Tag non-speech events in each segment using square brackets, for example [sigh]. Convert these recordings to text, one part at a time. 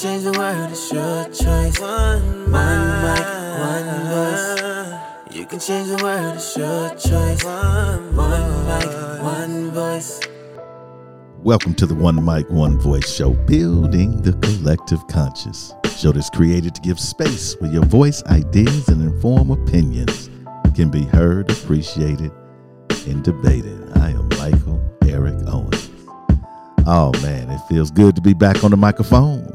change the world, it's your choice. One, mic, one voice. You can change the world, it's your choice. One, mic, one voice. Welcome to the One Mic, One Voice show, building the collective conscious. Show that's created to give space where your voice, ideas, and informed opinions can be heard, appreciated, and debated. I am Michael Eric Owens. Oh man, it feels good to be back on the microphone.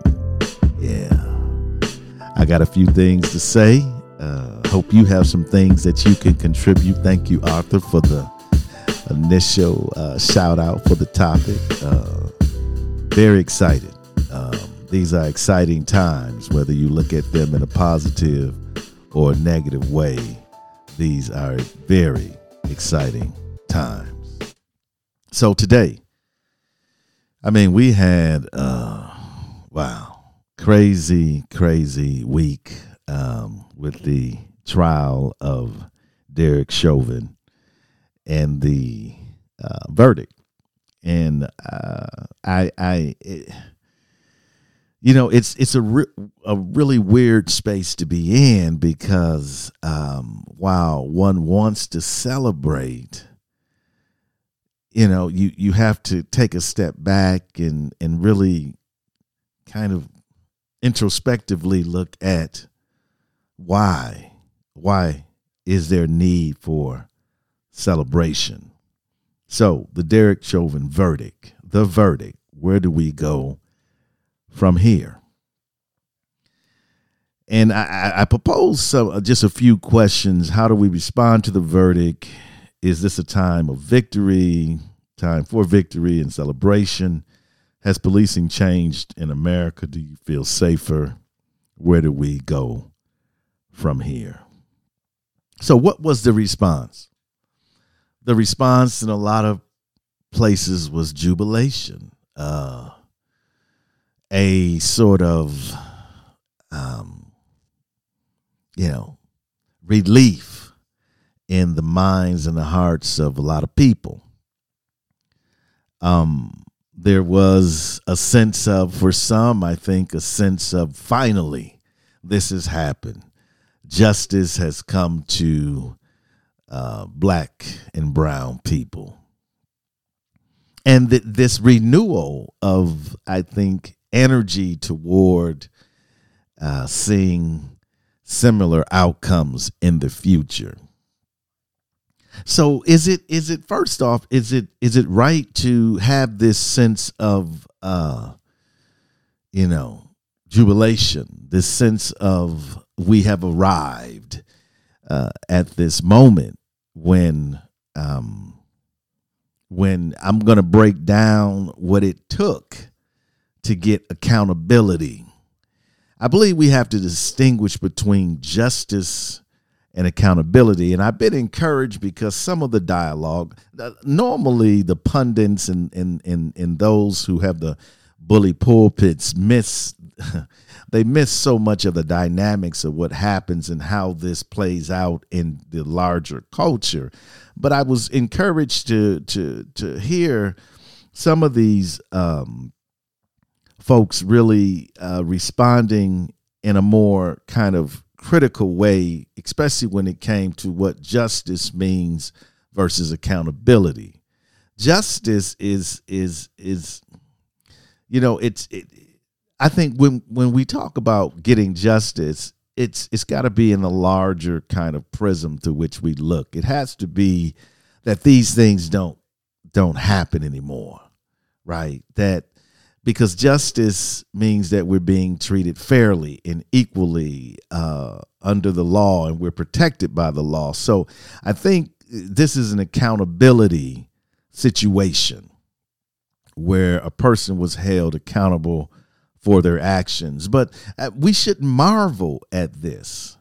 I got a few things to say. Uh, hope you have some things that you can contribute. Thank you, Arthur, for the initial uh, shout out for the topic. Uh, very excited. Um, these are exciting times, whether you look at them in a positive or negative way. These are very exciting times. So today, I mean, we had uh, wow, crazy, crazy week um, with the trial of Derek Chauvin and the uh, verdict. And uh, I, I, it, you know, it's it's a re- a really weird space to be in because um, while one wants to celebrate, you know, you you have to take a step back and and really kind of introspectively look at why why is there need for celebration. So, the Derek Chauvin verdict, the verdict, where do we go from here? And I, I propose some, uh, just a few questions. How do we respond to the verdict? Is this a time of victory, time for victory and celebration? Has policing changed in America? Do you feel safer? Where do we go from here? So, what was the response? the response in a lot of places was jubilation, uh, a sort of, um, you know, relief in the minds and the hearts of a lot of people. Um, there was a sense of, for some, I think, a sense of finally, this has happened. Justice has come to uh, black and brown people. And th- this renewal of, I think, energy toward uh, seeing similar outcomes in the future. So is it is it first off is it is it right to have this sense of uh you know jubilation this sense of we have arrived uh, at this moment when um, when I'm going to break down what it took to get accountability. I believe we have to distinguish between justice and accountability. And I've been encouraged because some of the dialogue, uh, normally the pundits and, and, and, and those who have the bully pulpits miss [laughs] they miss so much of the dynamics of what happens and how this plays out in the larger culture. But I was encouraged to to to hear some of these um, folks really uh, responding in a more kind of critical way, especially when it came to what justice means versus accountability. Justice is is is you know it's it, I think when when we talk about getting justice, it's it's got to be in the larger kind of prism through which we look. It has to be that these things don't don't happen anymore, right? That because justice means that we're being treated fairly and equally uh, under the law, and we're protected by the law. So I think this is an accountability situation where a person was held accountable for their actions. But uh, we shouldn't marvel at this.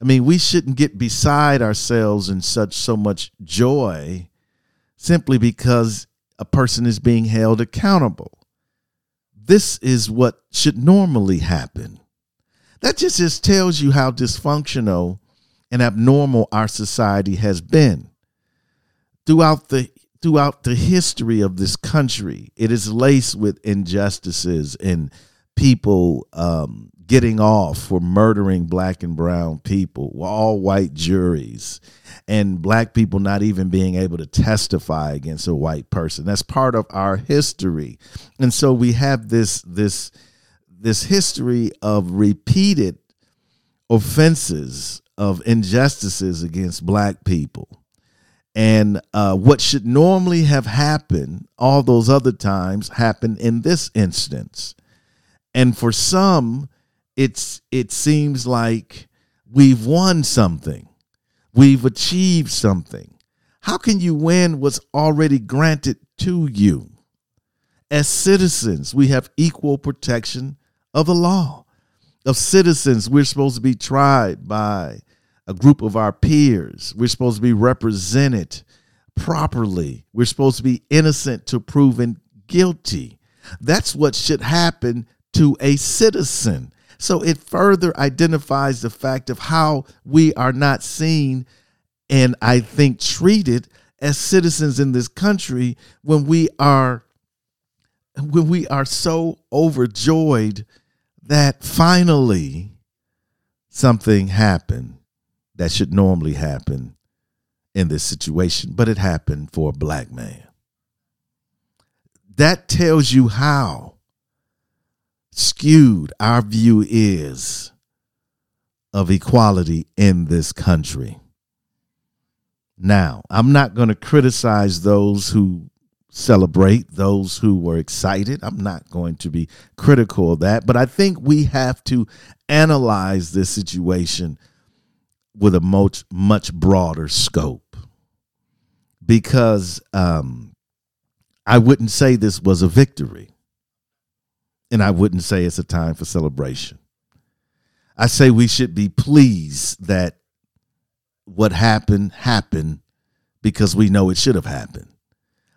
I mean, we shouldn't get beside ourselves in such so much joy simply because a person is being held accountable. This is what should normally happen. That just, just tells you how dysfunctional and abnormal our society has been. throughout the throughout the history of this country, it is laced with injustices and people um, getting off for murdering black and brown people, all white juries, and black people not even being able to testify against a white person. That's part of our history. And so we have this this this history of repeated offenses of injustices against black people. And uh, what should normally have happened all those other times happened in this instance. And for some, it's it seems like we've won something. We've achieved something. How can you win what's already granted to you? As citizens, we have equal protection of the law. Of citizens, we're supposed to be tried by a group of our peers. We're supposed to be represented properly. We're supposed to be innocent to proven guilty. That's what should happen to a citizen. So it further identifies the fact of how we are not seen and I think treated as citizens in this country when we are when we are so overjoyed that finally something happened that should normally happen in this situation, but it happened for a black man. That tells you how skewed our view is of equality in this country. Now, I'm not going to criticize those who celebrate, those who were excited. I'm not going to be critical of that, but I think we have to analyze this situation with a much much broader scope because um, I wouldn't say this was a victory. And I wouldn't say it's a time for celebration. I say we should be pleased that what happened happened because we know it should have happened.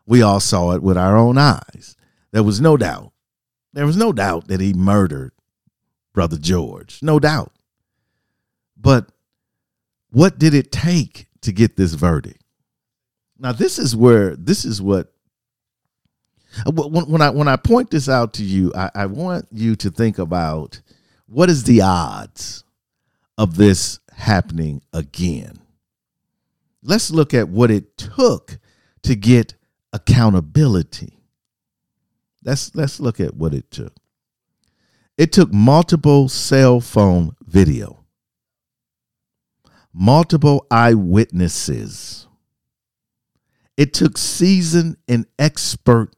We all saw it with our own eyes. There was no doubt. There was no doubt that he murdered Brother George. No doubt. But what did it take to get this verdict? Now this is where this is what when I when I point this out to you, I, I want you to think about what is the odds of this happening again. Let's look at what it took to get accountability. Let's let's look at what it took. It took multiple cell phone video, multiple eyewitnesses. It took seasoned and expert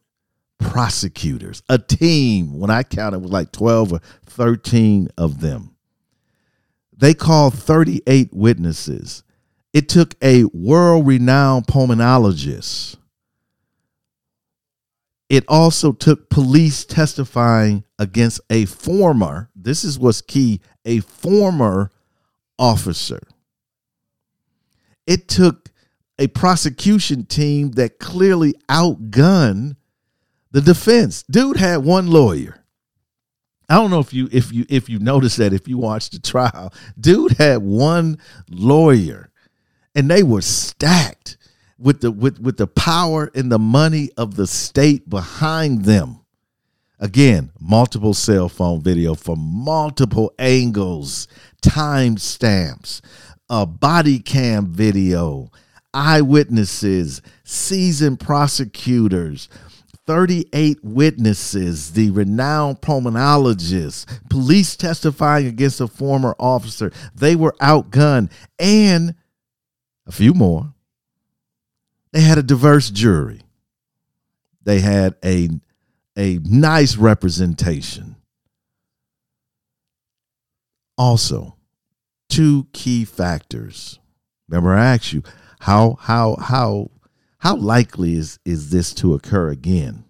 prosecutors, a team. When I counted, was like 12 or 13 of them. They called 38 witnesses. It took a world renowned pulmonologist. It also took police testifying against a former, this is what's key, a former officer. It took a prosecution team that clearly outgunned the defense. Dude had one lawyer. I don't know if you if you if you noticed that if you watched the trial, dude had one lawyer, and they were stacked with the with with the power and the money of the state behind them. Again, multiple cell phone video from multiple angles, time stamps, a body cam video, eyewitnesses, seasoned prosecutors, 38 witnesses, the renowned pulmonologist, police testifying against a former officer. They were outgunned, and a few more. They had a diverse jury. They had a, a nice representation. Also, two key factors. Remember, I asked you how how how how likely is, is this to occur again?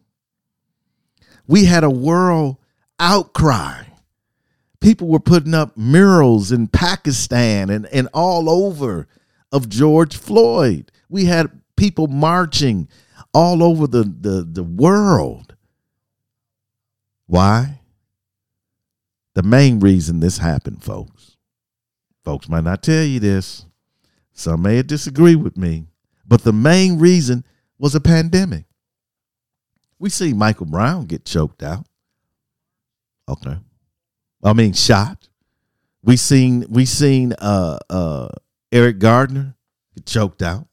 We had a world outcry. People were putting up murals in Pakistan and, and all over of George Floyd. We had people marching all over the, the, the world. Why? The main reason this happened, folks. Folks might not tell you this. Some may disagree with me. But the main reason was a pandemic. We see Michael Brown get choked out. Okay. I mean shot. We seen we seen uh uh Eric Gardner get choked out.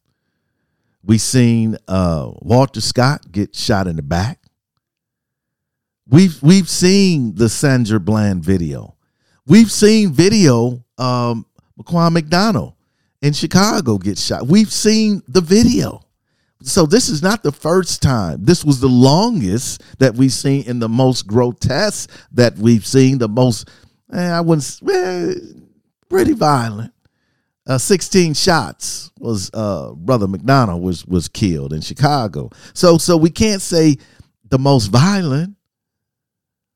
We seen uh Walter Scott get shot in the back. We've we've seen the Sandra Bland video. We've seen video um Laquan McDonald in Chicago get shot. We've seen the video. So this is not the first time. This was the longest that we've seen and the most grotesque that we've seen, the most eh, I wouldn't eh, pretty violent. Uh, 16 shots was uh, brother McDonald was was killed in Chicago. So so we can't say the most violent.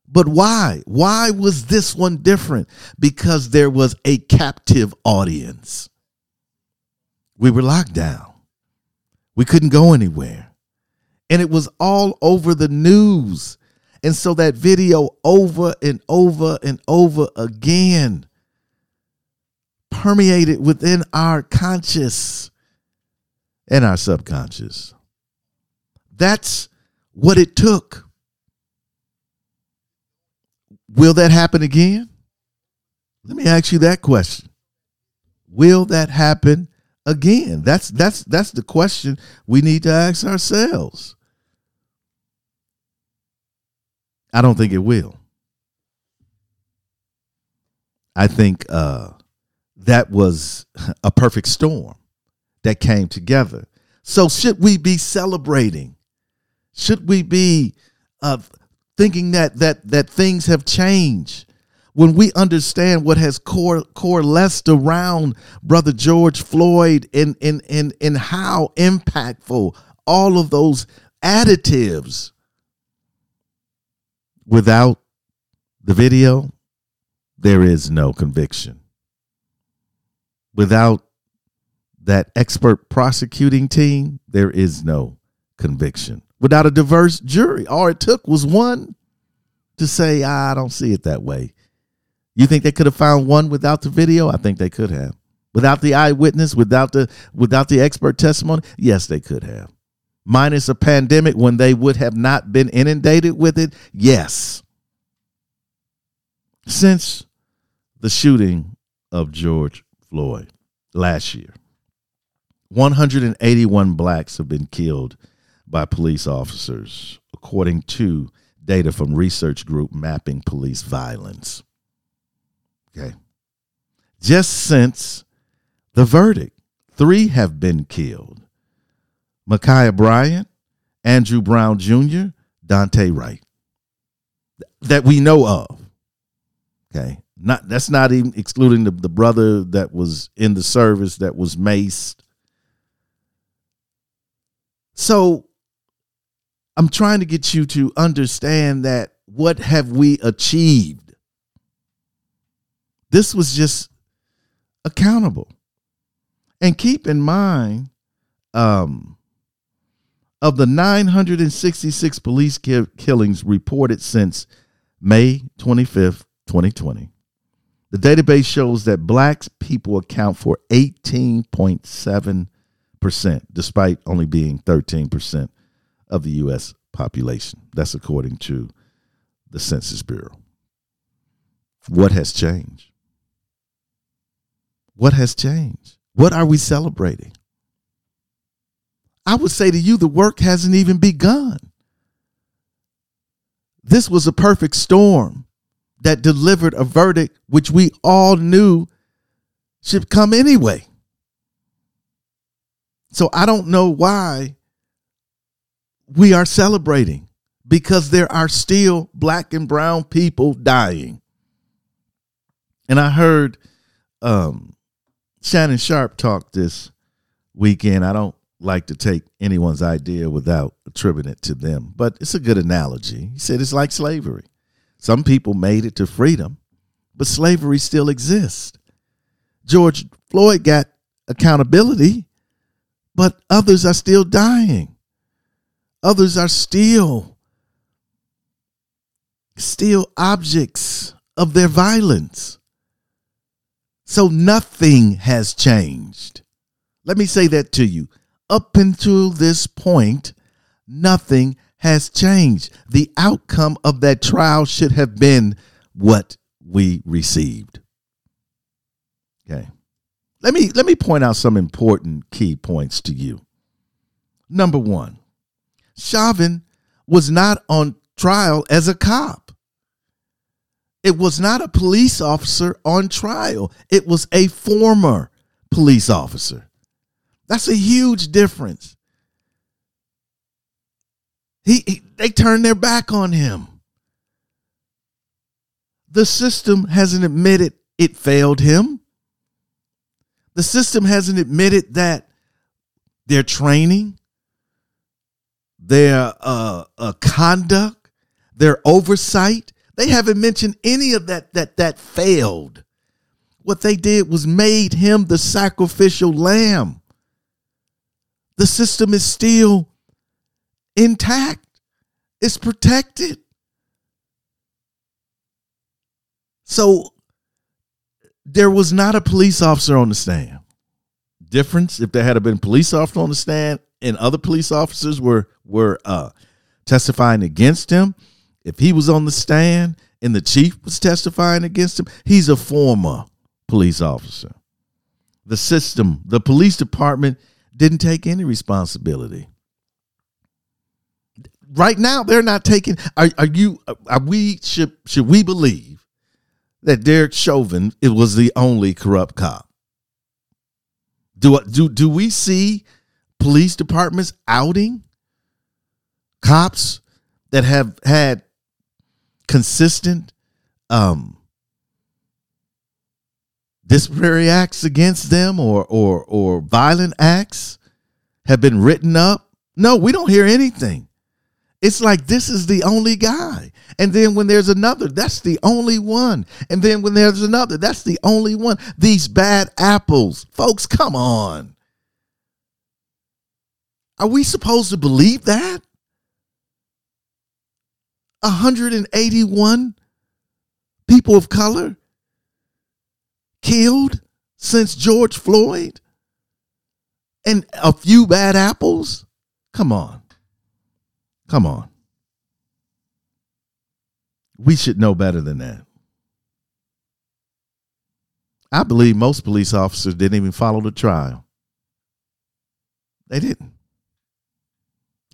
But why? Why was this one different? Because there was a captive audience. We were locked down. We couldn't go anywhere. And it was all over the news. And so that video over and over and over again permeated within our conscious and our subconscious. That's what it took. Will that happen again? Let me ask you that question. Will that happen again? That's that's that's the question we need to ask ourselves. I don't think it will. I think uh, that was a perfect storm that came together. So, should we be celebrating? Should we be uh, thinking that that that things have changed? When we understand what has coalesced around Brother George Floyd and, and, and, and how impactful all of those additives without the video, there is no conviction. Without that expert prosecuting team, there is no conviction. Without a diverse jury, all it took was one to say, ah, I don't see it that way. You think they could have found one without the video? I think they could have. Without the eyewitness, without the without the expert testimony? Yes, they could have. Minus a pandemic when they would have not been inundated with it? Yes. Since the shooting of George Floyd last year, 181 blacks have been killed by police officers, according to data from research group Mapping Police Violence. Okay. Just since the verdict, three have been killed Ma'Khia Bryant, Andrew Brown Jr., Daunte Wright, that we know of. Okay. Not that's not even excluding the, the brother that was in the service that was maced. So I'm trying to get you to understand that what have we achieved? This was just accountable. And keep in mind, um, of the 966 police ki- killings reported since May 25th, 2020, the database shows that black people account for 18.7%, despite only being 13% of the U.S. population. That's according to the Census Bureau. What has changed? What has changed? What are we celebrating? I would say to you, the work hasn't even begun. This was a perfect storm that delivered a verdict which we all knew should come anyway. So I don't know why we are celebrating because there are still black and brown people dying. And I heard um, Shannon Sharpe talk this weekend. I don't like to take anyone's idea without attributing it to them, but it's a good analogy. He said it's like slavery. Some people made it to freedom, but slavery still exists. George Floyd got accountability, but others are still dying. Others are still still objects of their violence. So nothing has changed. Let me say that to you. up until this point, nothing has changed. The outcome of that trial should have been what we received. Okay. Let me let me point out some important key points to you. Number 1. Chauvin was not on trial as a cop. It was not a police officer on trial. It was a former police officer. That's a huge difference. He, he, they turned their back on him. The system hasn't admitted it failed him. The system hasn't admitted that their training, their uh, uh, conduct, their oversight, they haven't mentioned any of that that that failed. What they did was made him the sacrificial lamb. The system is still intact. It's protected. So there was not a police officer on the stand. Difference if there had been police officer on the stand and other police officers were were uh, testifying against him. If he was on the stand and the chief was testifying against him, he's a former police officer. The system, the police department didn't take any responsibility. Right now, they're not taking. Are, are you? Are we? Should should we believe that Derek Chauvin it was the only corrupt cop? Do do do we see police departments outing cops that have had consistent um, disciplinary acts against them or or or violent acts have been written up? No, we don't hear anything. It's like this is the only guy. And then when there's another, that's the only one. And then when there's another, that's the only one. These bad apples. Folks, come on. Are we supposed to believe that? 181 people of color killed since George Floyd and a few bad apples? Come on. Come on. We should know better than that. I believe most police officers didn't even follow the trial. They didn't.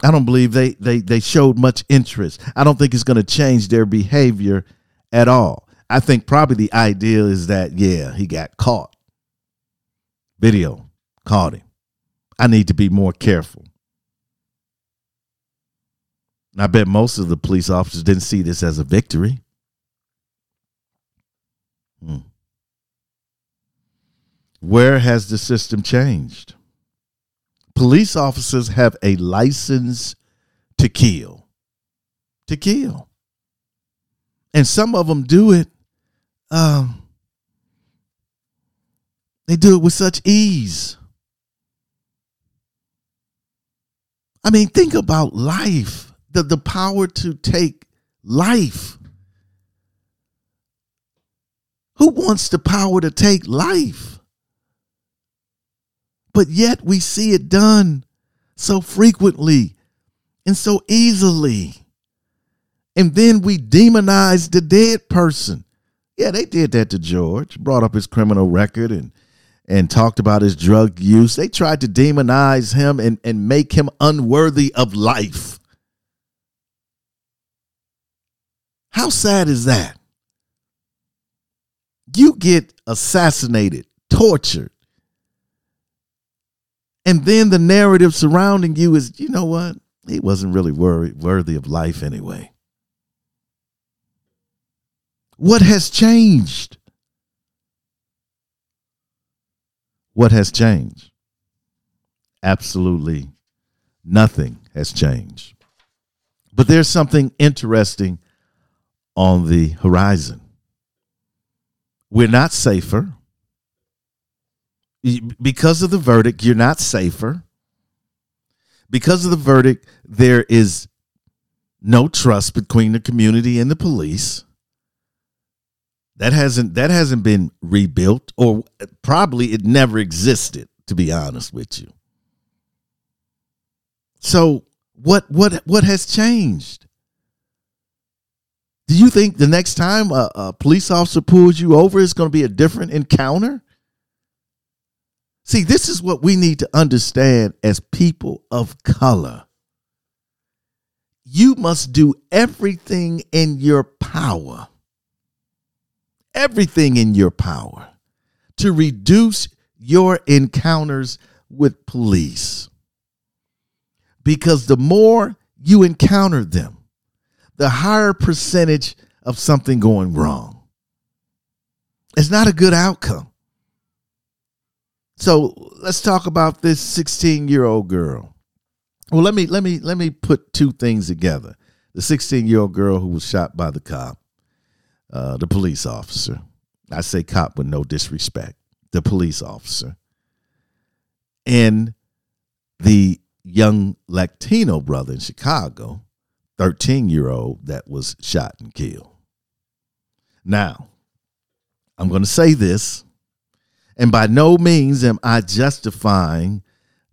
I don't believe they they they showed much interest. I don't think it's going to change their behavior at all. I think probably the idea is that yeah, he got caught. Video caught him. I need to be more careful. And I bet most of the police officers didn't see this as a victory. Hmm. Where has the system changed? Police officers have a license to kill. To kill. And some of them do it um, they do it with such ease. I mean, think about life, the, the power to take life. Who wants the power to take life? But yet we see it done so frequently and so easily. And then we demonize the dead person. Yeah, they did that to George, brought up his criminal record and and talked about his drug use. They tried to demonize him and, and make him unworthy of life. How sad is that? You get assassinated, tortured, and then the narrative surrounding you is, you know what? He wasn't really worry, worthy of life anyway. What has changed? What has changed? Absolutely nothing has changed. But there's something interesting on the horizon. We're not safer because of the verdict, you're not safer. Because of the verdict, there is no trust between the community and the police. That hasn't that hasn't been rebuilt, or probably it never existed, to be honest with you. So what what what has changed? Do you think the next time a, a police officer pulls you over is going to be a different encounter? See, this is what we need to understand as people of color. You must do everything in your power, everything in your power to reduce your encounters with police. Because the more you encounter them, the higher percentage of something going wrong. It's not a good outcome. So let's talk about this 16 year old girl. Well, let me let me let me put two things together. The 16 year old girl who was shot by the cop, uh, the police officer. I say cop with no disrespect. The police officer, and the young Latino brother in Chicago 13 year old that was shot and killed. Now, I'm going to say this, and by no means am I justifying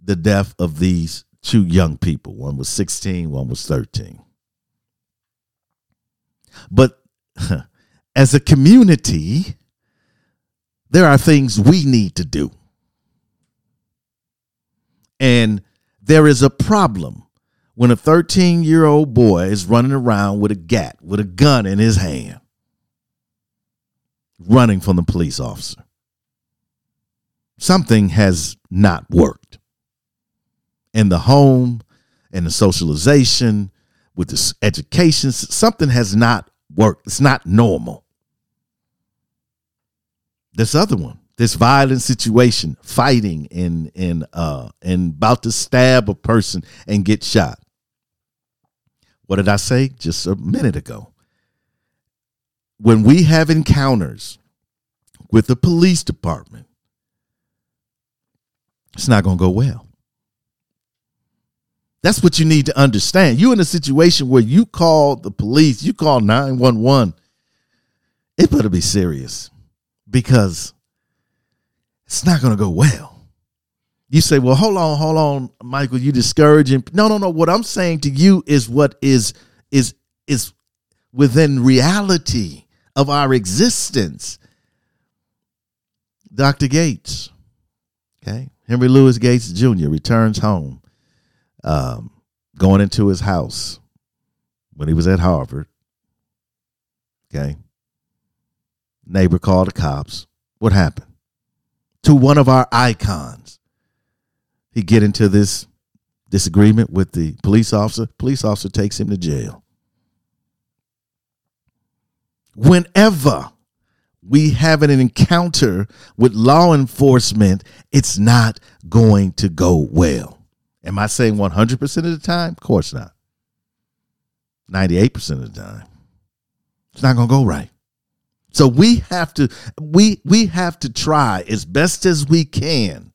the death of these two young people. One was 16, one was 13. But [laughs] as a community, there are things we need to do. And there is a problem when a 13 year old boy is running around with a gat, with a gun in his hand, running from the police officer. Something has not worked. In the home, in the socialization, with the education, something has not worked. It's not normal. This other one, this violent situation, fighting and and uh and about to stab a person and get shot. What did I say just a minute ago? When we have encounters with the police department, it's not going to go well. That's what you need to understand. You're in a situation where you call the police, you call 911, it better be serious because it's not going to go well. You say, well, hold on, hold on, Michael, you discouraging. No, no, no. What I'm saying to you is what is is is within reality of our existence. Dr. Gates, okay, Henry Louis Gates Jr. returns home, um, going into his house when he was at Harvard. Okay, neighbor called the cops. What happened to one of our icons? he get into this disagreement with the police officer. Police officer takes him to jail. Whenever we have an encounter with law enforcement, it's not going to go well. Am I saying 100% of the time? Of course not. 98% of the time. It's not going to go right. So we have to we we have to try as best as we can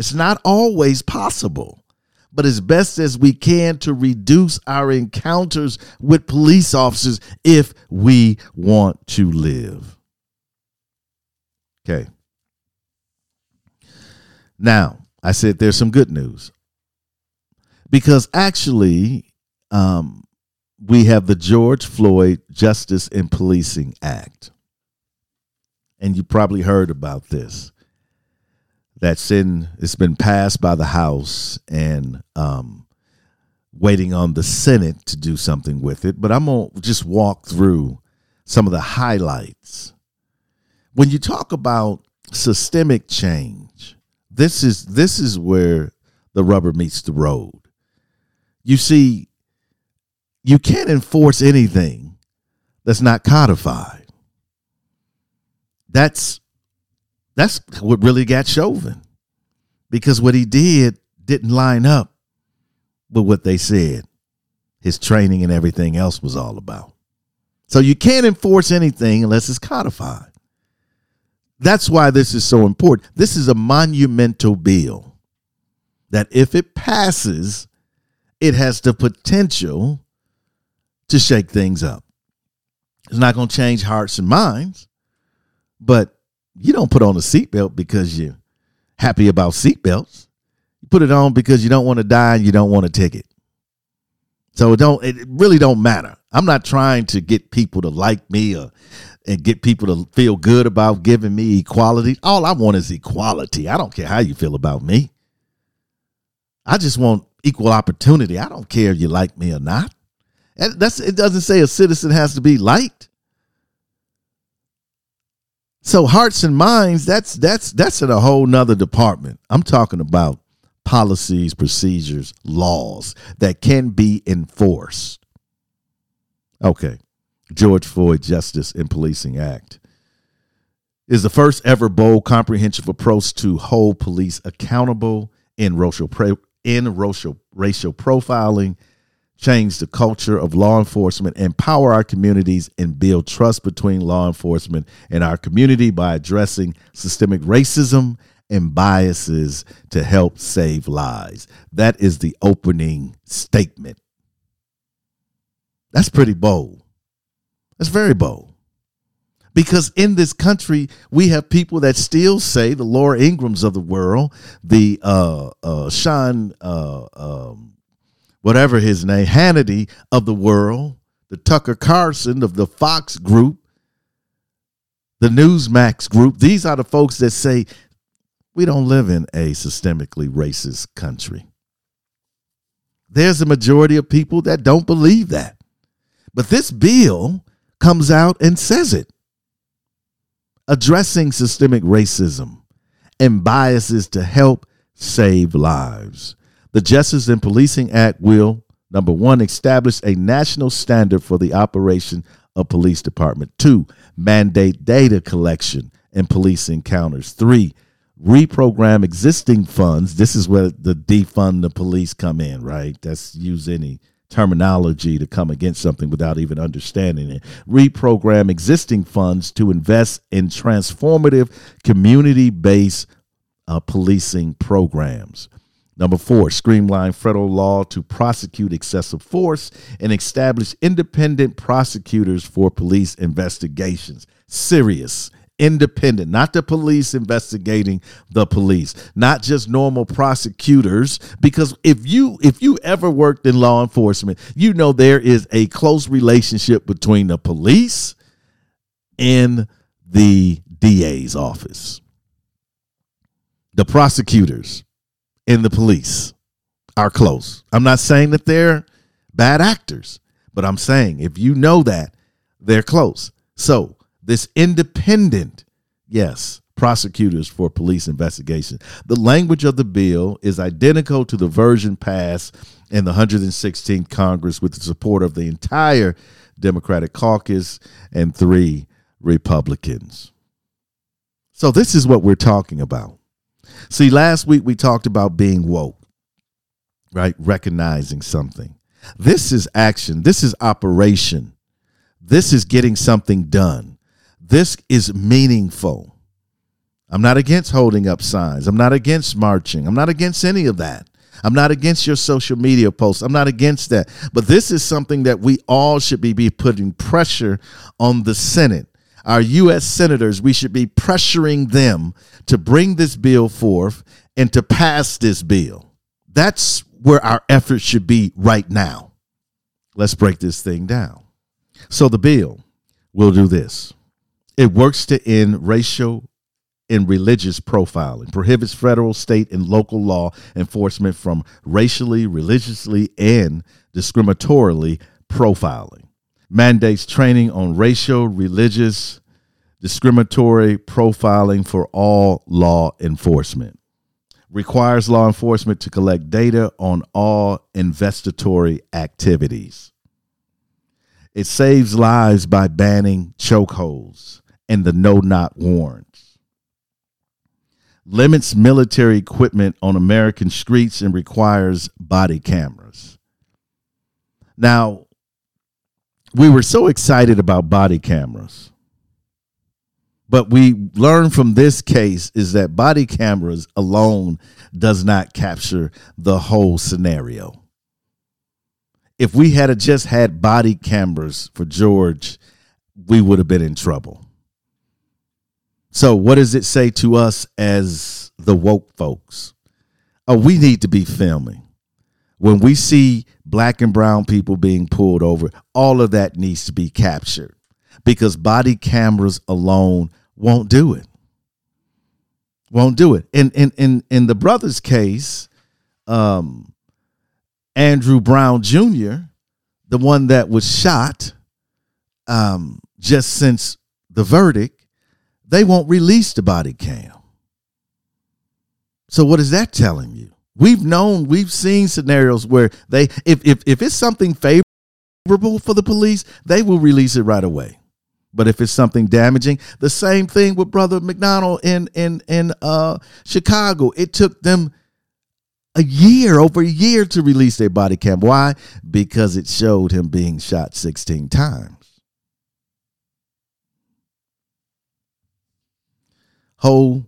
it's not always possible, but as best as we can to reduce our encounters with police officers if we want to live. Okay. Now, I said there's some good news because actually, um, we have the George Floyd Justice in Policing Act. And you probably heard about this that's in it's been passed by the House and um, waiting on the Senate to do something with it. But I'm gonna just walk through some of the highlights. When you talk about systemic change, this is this is where the rubber meets the road. You see, you can't enforce anything that's not codified. That's that's what really got Chauvin because what he did didn't line up with what they said his training and everything else was all about. So you can't enforce anything unless it's codified. That's why this is so important. This is a monumental bill that if it passes, it has the potential to shake things up. It's not going to change hearts and minds, but you don't put on a seatbelt because you're happy about seatbelts. You put it on because you don't want to die and you don't want a ticket. So it don't it really don't matter. I'm not trying to get people to like me or and get people to feel good about giving me equality. All I want is equality. I don't care how you feel about me. I just want equal opportunity. I don't care if you like me or not. And that's it doesn't say a citizen has to be liked. So hearts and minds, that's that's that's in a whole nother department. I'm talking about policies, procedures, laws that can be enforced. Okay. George Floyd Justice and Policing Act is the first ever bold, comprehensive approach to hold police accountable in racial in racial racial profiling, change the culture of law enforcement, empower our communities, and build trust between law enforcement and our community by addressing systemic racism and biases to help save lives. That is the opening statement. That's pretty bold. That's very bold. Because in this country, we have people that still say the Laura Ingrahams of the world, the uh, uh, Sean, uh, um, whatever his name, Hannity of the world, the Tucker Carlson of the Fox group, the Newsmax group. These are the folks that say we don't live in a systemically racist country. There's a majority of people that don't believe that. But this bill comes out and says it. Addressing systemic racism and biases to help save lives. The Justice and Policing Act will, number one, establish a national standard for the operation of police department. Two, mandate data collection and police encounters. Three, reprogram existing funds. This is where the defund the police come in, right? That's use any terminology to come against something without even understanding it. Reprogram existing funds to invest in transformative community based uh, policing programs. Number four, streamline federal law to prosecute excessive force and establish independent prosecutors for police investigations. Serious independent, not the police investigating the police, not just normal prosecutors because if you if you ever worked in law enforcement, you know there is a close relationship between the police and the DA's office. The prosecutors and the police are close. I'm not saying that they're bad actors, but I'm saying if you know that, they're close. So, this independent, yes, prosecutors for police investigation. The language of the bill is identical to the version passed in the 116th Congress with the support of the entire Democratic caucus and three Republicans. So, this is what we're talking about. See, last week we talked about being woke, right? Recognizing something. This is action, this is operation, this is getting something done. This is meaningful. I'm not against holding up signs. I'm not against marching. I'm not against any of that. I'm not against your social media posts. I'm not against that. But this is something that we all should be, be putting pressure on the Senate. Our U.S. senators, we should be pressuring them to bring this bill forth and to pass this bill. That's where our efforts should be right now. Let's break this thing down. So the bill will do this it works to end racial and religious profiling, prohibits federal, state, and local law enforcement from racially, religiously, and discriminatorily profiling, mandates training on racial, religious, discriminatory profiling for all law enforcement, requires law enforcement to collect data on all investigatory activities. It saves lives by banning chokeholds and the no knock warrants. Limits military equipment on American streets and requires body cameras. Now, we were so excited about body cameras. But we learned from this case is that body cameras alone does not capture the whole scenario. If we had just had body cameras for George, we would have been in trouble. So, what does it say to us as the woke folks? Oh, we need to be filming. When we see black and brown people being pulled over, all of that needs to be captured because body cameras alone won't do it. Won't do it. In in in in the brother's case, um, Andrew Brown Jr., the one that was shot, um, just since the verdict, they won't release the body cam. So what is that telling you? We've known, we've seen scenarios where they if if if it's something favorable for the police, they will release it right away. But if it's something damaging, the same thing with Brother McDonald in in in uh, Chicago. It took them a year, over a year, to release their body cam. Why? Because it showed him being shot 16 times. Hold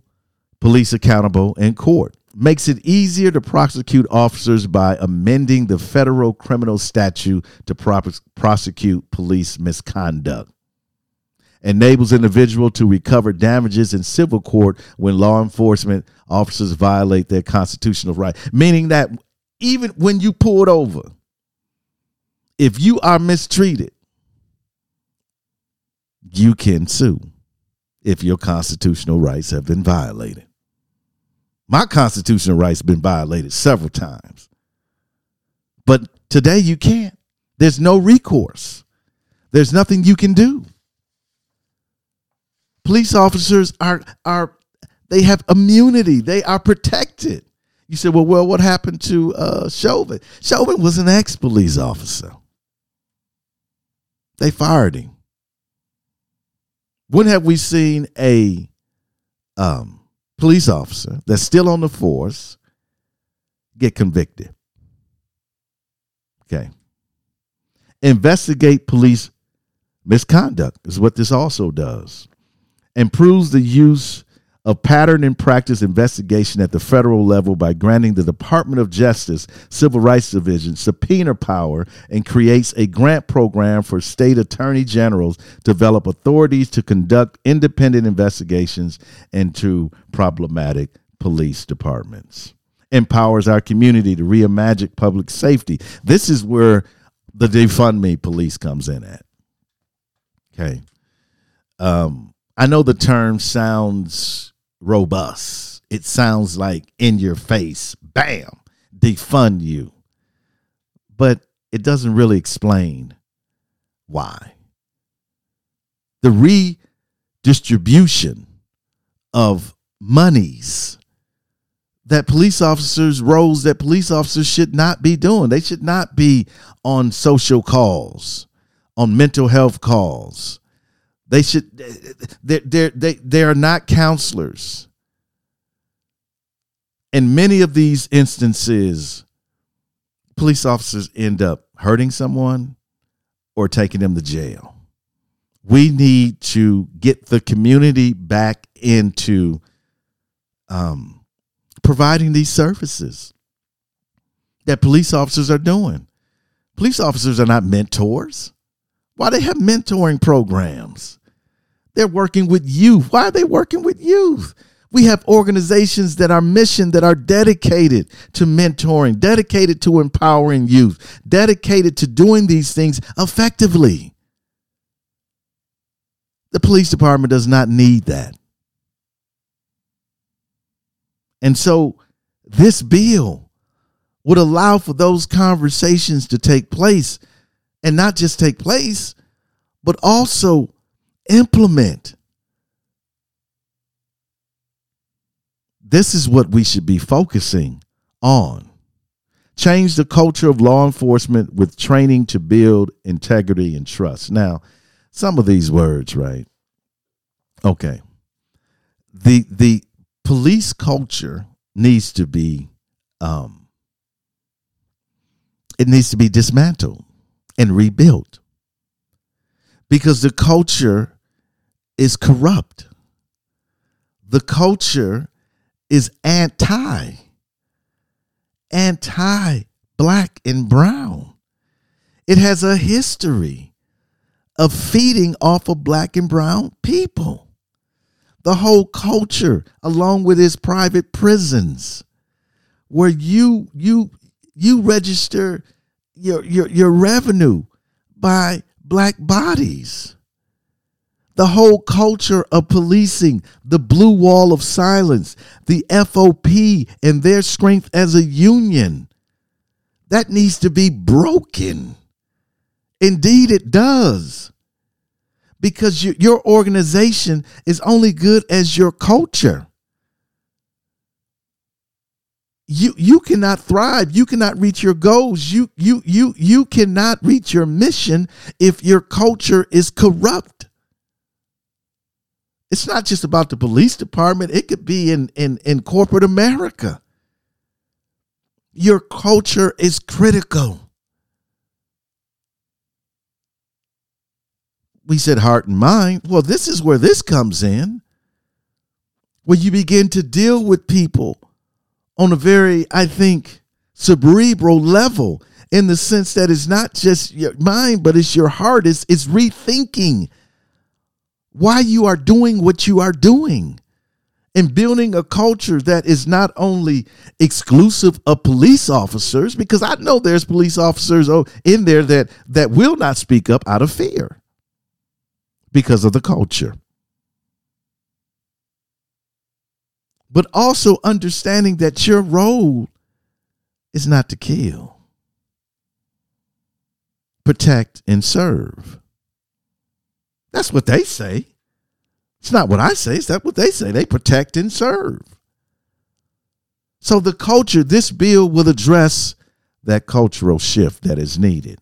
police accountable in court. Makes it easier to prosecute officers by amending the federal criminal statute to prosecute police misconduct. Enables individual to recover damages in civil court when law enforcement officers violate their constitutional right. Meaning that even when you pulled over if you are mistreated you can sue if your constitutional rights have been violated my constitutional rights have been violated several times but today you can't there's no recourse there's nothing you can do police officers are are they have immunity. They are protected. You said, well, well, what happened to uh, Chauvin? Chauvin was an ex police officer. They fired him. When have we seen a um, police officer that's still on the force get convicted? Okay. Investigate police misconduct is what this also does improves the use of pattern and practice investigation at the federal level by granting the Department of Justice Civil Rights Division subpoena power and creates a grant program for state attorney generals to develop authorities to conduct independent investigations into problematic police departments. Empowers our community to reimagine public safety. This is where the defund me police comes in at. Okay. Um, I know the term sounds robust. It sounds like in your face, bam, defund you. But it doesn't really explain why. The redistribution of monies that police officers roles that police officers should not be doing. They should not be on social calls, on mental health calls, they should they they they they are not counselors. In many of these instances, police officers end up hurting someone or taking them to jail. We need to get the community back into um, providing these services that police officers are doing. Police officers are not mentors. Why they have mentoring programs? They're working with youth. Why are they working with youth? We have organizations that are mission that are dedicated to mentoring, dedicated to empowering youth, dedicated to doing these things effectively. The police department does not need that. And so this bill would allow for those conversations to take place and not just take place, but also implement. This is what we should be focusing on. Change the culture of law enforcement with training to build integrity and trust. Now, some of these words, right? Okay. The the police culture needs to be um it needs to be dismantled and rebuilt because the culture is corrupt. The culture is anti, anti black and brown. It has a history of feeding off of black and brown people. The whole culture, along with its private prisons, where you you you register your your your revenue by black bodies. The whole culture of policing, the blue wall of silence, the FOP and their strength as a union, that needs to be broken. Indeed, it does. Because your organization is only good as your culture. You you cannot thrive. You cannot reach your goals. You you you you cannot reach your mission if your culture is corrupt it's not just about the police department. It could be in in in corporate america. Your culture is critical. We said heart and mind. Well this is where this comes in. Where you begin to deal with people on a very, I think, cerebral level in the sense that it's not just your mind, but it's your heart. It's, it's rethinking why you are doing what you are doing and building a culture that is not only exclusive of police officers, because I know there's police officers in there that, that will not speak up out of fear because of the culture. but also understanding that your role is not to kill, protect, and serve. That's what they say. It's not what I say, it's that what they say. They protect and serve. So the culture, this bill will address that cultural shift that is needed.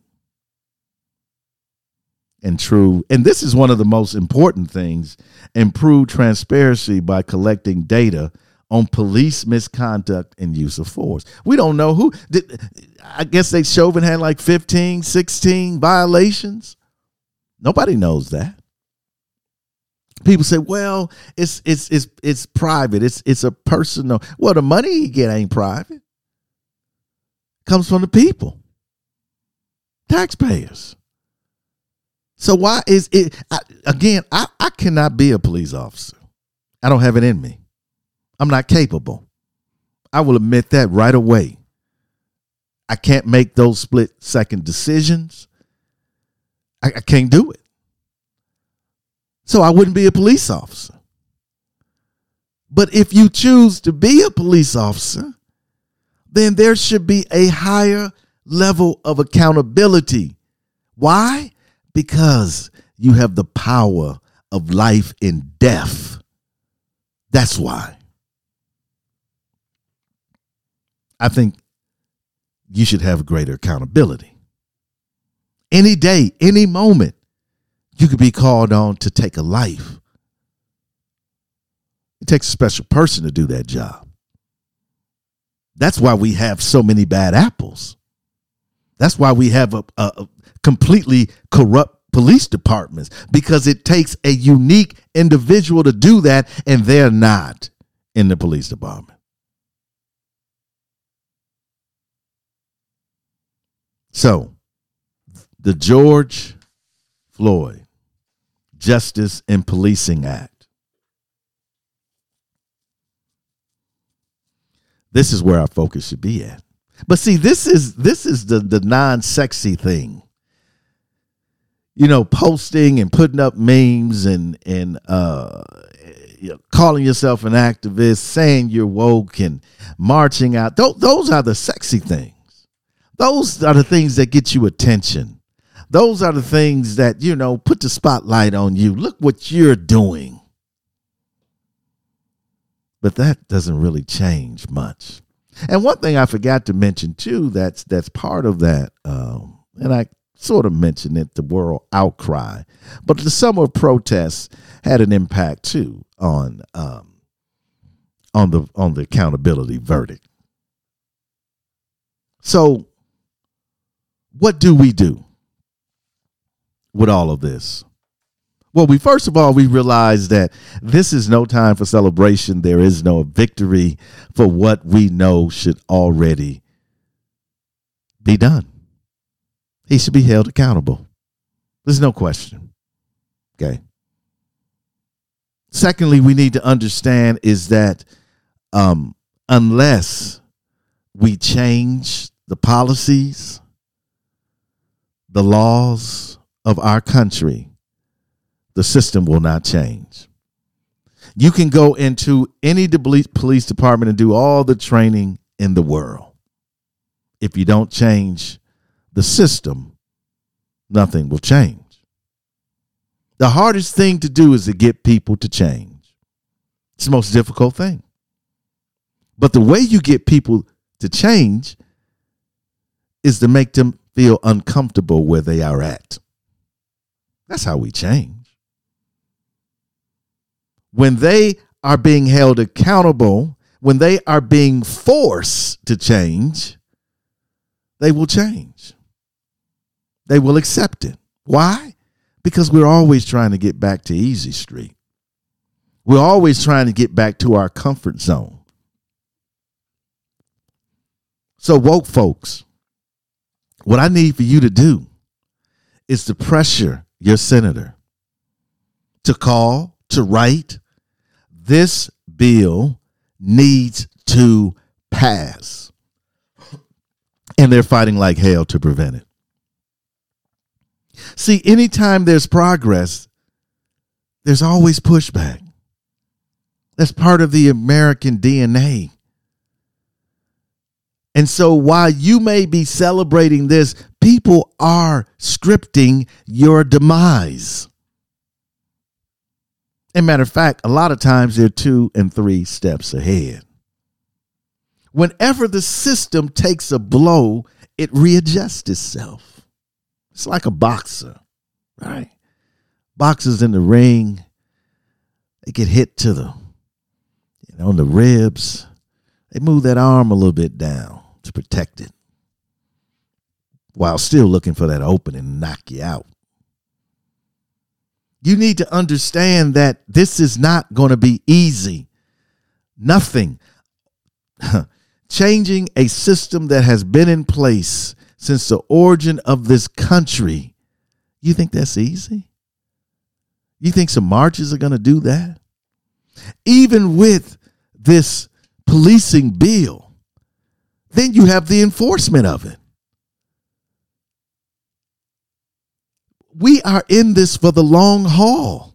And true, and this is one of the most important things improve transparency by collecting data on police misconduct and use of force. We don't know who did I guess they Chauvin had like 15, 16 violations. Nobody knows that. People say, "Well, it's it's it's it's private. It's it's a personal. Well, the money you get ain't private. Comes from the people. Taxpayers. So why is it I, again? I, I cannot be a police officer. I don't have it in me. I'm not capable. I will admit that right away. I can't make those split second decisions. I, I can't do it. So I wouldn't be a police officer. But if you choose to be a police officer, then there should be a higher level of accountability. Why? Because you have the power of life and death. That's why. I think you should have greater accountability. Any day, any moment, you could be called on to take a life. It takes a special person to do that job. That's why we have so many bad apples. That's why we have a, a, completely corrupt police departments because it takes a unique individual to do that, and they're not in the police department. So, the George Floyd Justice and Policing Act. This is where our focus should be at. But see, this is this is the the non-sexy thing. You know, posting and putting up memes and and uh you know, calling yourself an activist, saying you're woke and marching out. Th- those are the sexy things. Those are the things that get you attention. Those are the things that, you know, put the spotlight on you. Look what you're doing. But that doesn't really change much. And one thing I forgot to mention too, that's that's part of that, um, and I sort of mentioned it, the world outcry. But the summer protests had an impact too on um, on the on the accountability verdict. So what do we do with all of this? Well, we first of all, we realize that this is no time for celebration. There is no victory for what we know should already be done. He should be held accountable. There's no question. Okay. Secondly, we need to understand is that um, unless we change the policies, the laws of our country, the system will not change. You can go into any police department and do all the training in the world. If you don't change the system, nothing will change. The hardest thing to do is to get people to change. It's the most difficult thing. But the way you get people to change is to make them feel uncomfortable where they are at. That's how we change. When they are being held accountable, when they are being forced to change, they will change. They will accept it. Why? Because we're always trying to get back to easy street. We're always trying to get back to our comfort zone. So, woke folks, what I need for you to do is to pressure your senator to call, to write. This bill needs to pass. And they're fighting like hell to prevent it. See, anytime there's progress, there's always pushback. That's part of the American DNA. And so while you may be celebrating this, people are scripting your demise. And matter of fact, a lot of times they're two and three steps ahead. Whenever the system takes a blow, it readjusts itself. It's like a boxer, right? Boxers in the ring, they get hit to the, you know, the ribs. They move that arm a little bit down to protect it while still looking for that opening to knock you out. You need to understand that this is not going to be easy. Nothing. [laughs] Changing a system that has been in place since the origin of this country. You think that's easy? You think some marches are going to do that? Even with this policing bill, then you have the enforcement of it. We are in this for the long haul.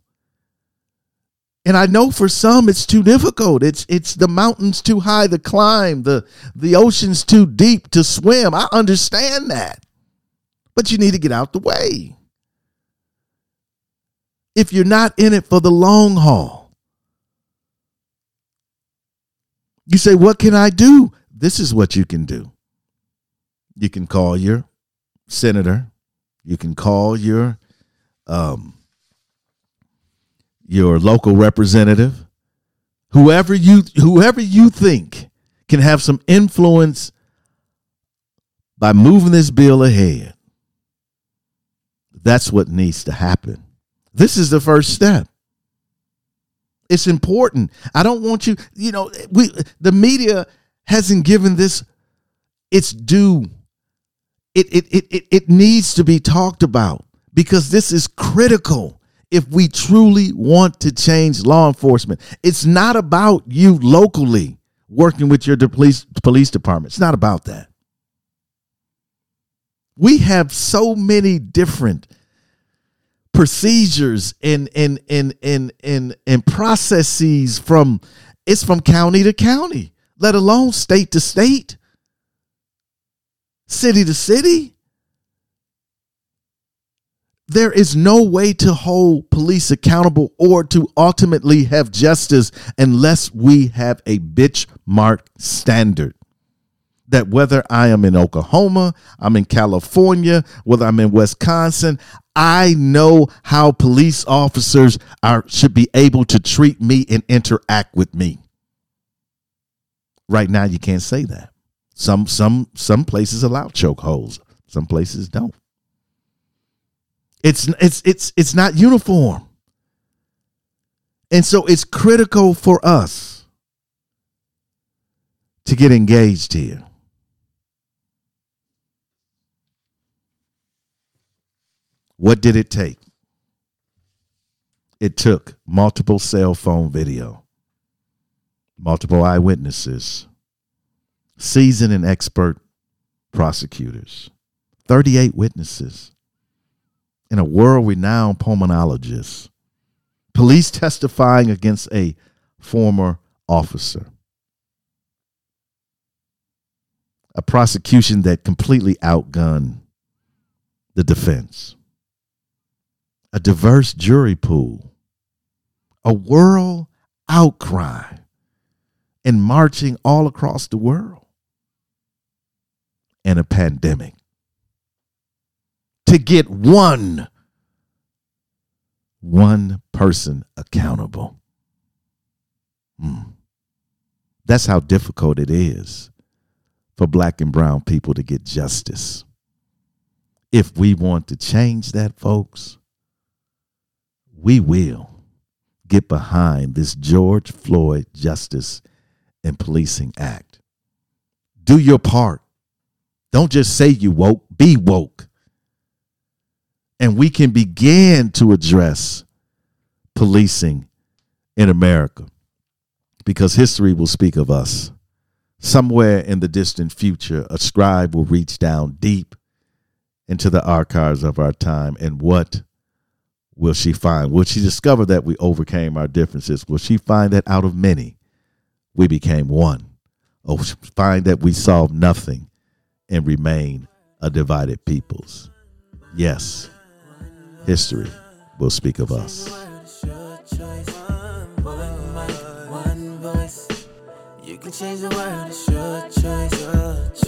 And I know for some it's too difficult. It's it's the mountains too high to climb, the the ocean's too deep to swim. I understand that. But you need to get out the way. If you're not in it for the long haul. You say, "What can I do?" This is what you can do. You can call your senator. You can call your um, your local representative, whoever you whoever you think can have some influence by moving this bill ahead. That's what needs to happen. This is the first step. It's important. I don't want you, you know, we the media hasn't given this its due. It, it, it, it, it needs to be talked about because this is critical if we truly want to change law enforcement. It's not about you locally working with your police, police department. It's not about that. We have so many different procedures and and and and and, and processes from it's from county to county let alone state to state, city to city. There is no way to hold police accountable or to ultimately have justice unless we have a bitch mark standard. That whether I am in Oklahoma, I'm in California, whether I'm in Wisconsin, I know how police officers are should be able to treat me and interact with me. Right now, you can't say that. Some some some places allow chokeholds. Some places don't. It's it's it's it's not uniform. And so it's critical for us to get engaged here. What did it take? It took multiple cell phone video multiple eyewitnesses, seasoned and expert prosecutors, 38 witnesses, and a world renowned pulmonologist, police testifying against a former officer. A prosecution that completely outgunned the defense. A diverse jury pool. A world outcry and marching all across the world. And a pandemic. To get one, one person accountable. Hmm. That's how difficult it is for black and brown people to get justice. If we want to change that, folks, we will get behind this George Floyd Justice and Policing Act. Do your part. Don't just say you woke, be woke. And we can begin to address policing in America because history will speak of us. Somewhere in the distant future, a scribe will reach down deep into the archives of our time. And what will she find? Will she discover that we overcame our differences? Will she find that out of many, we became one? Or find that we solved nothing and remain a divided peoples? Yes, history will speak of us.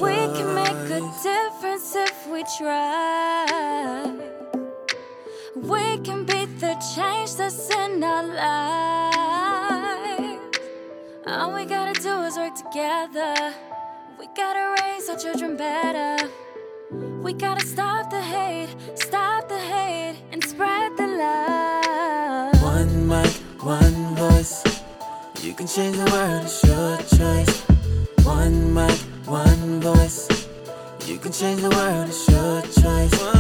We can make a difference if we try. We can be the change that's in our lives. All we gotta do is work together. We gotta raise our children better. We gotta stop the hate, stop the hate, and spread the love. One mic, one voice. You can change the world, it's your choice. One mic, one voice. You can change the world, it's your choice.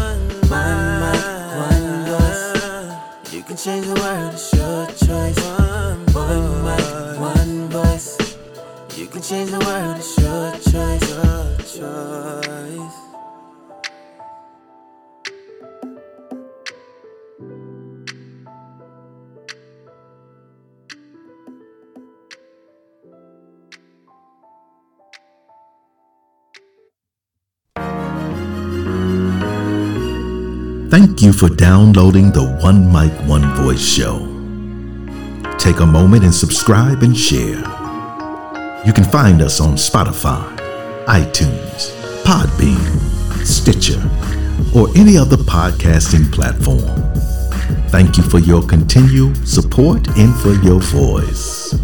Thank you for downloading the One Mic, One Voice show. Take a moment and subscribe and share. You can find us on Spotify, iTunes, Podbean, Stitcher, or any other podcasting platform. Thank you for your continued support and for your voice.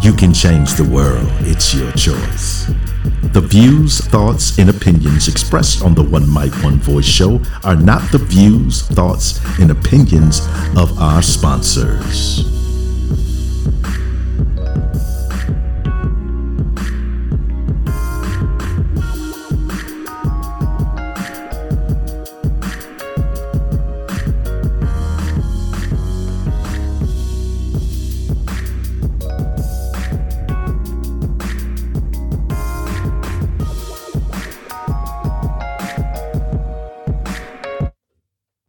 You can change the world, it's your choice. The views, thoughts, and opinions expressed on the One Mic, One Voice show are not the views, thoughts, and opinions of our sponsors.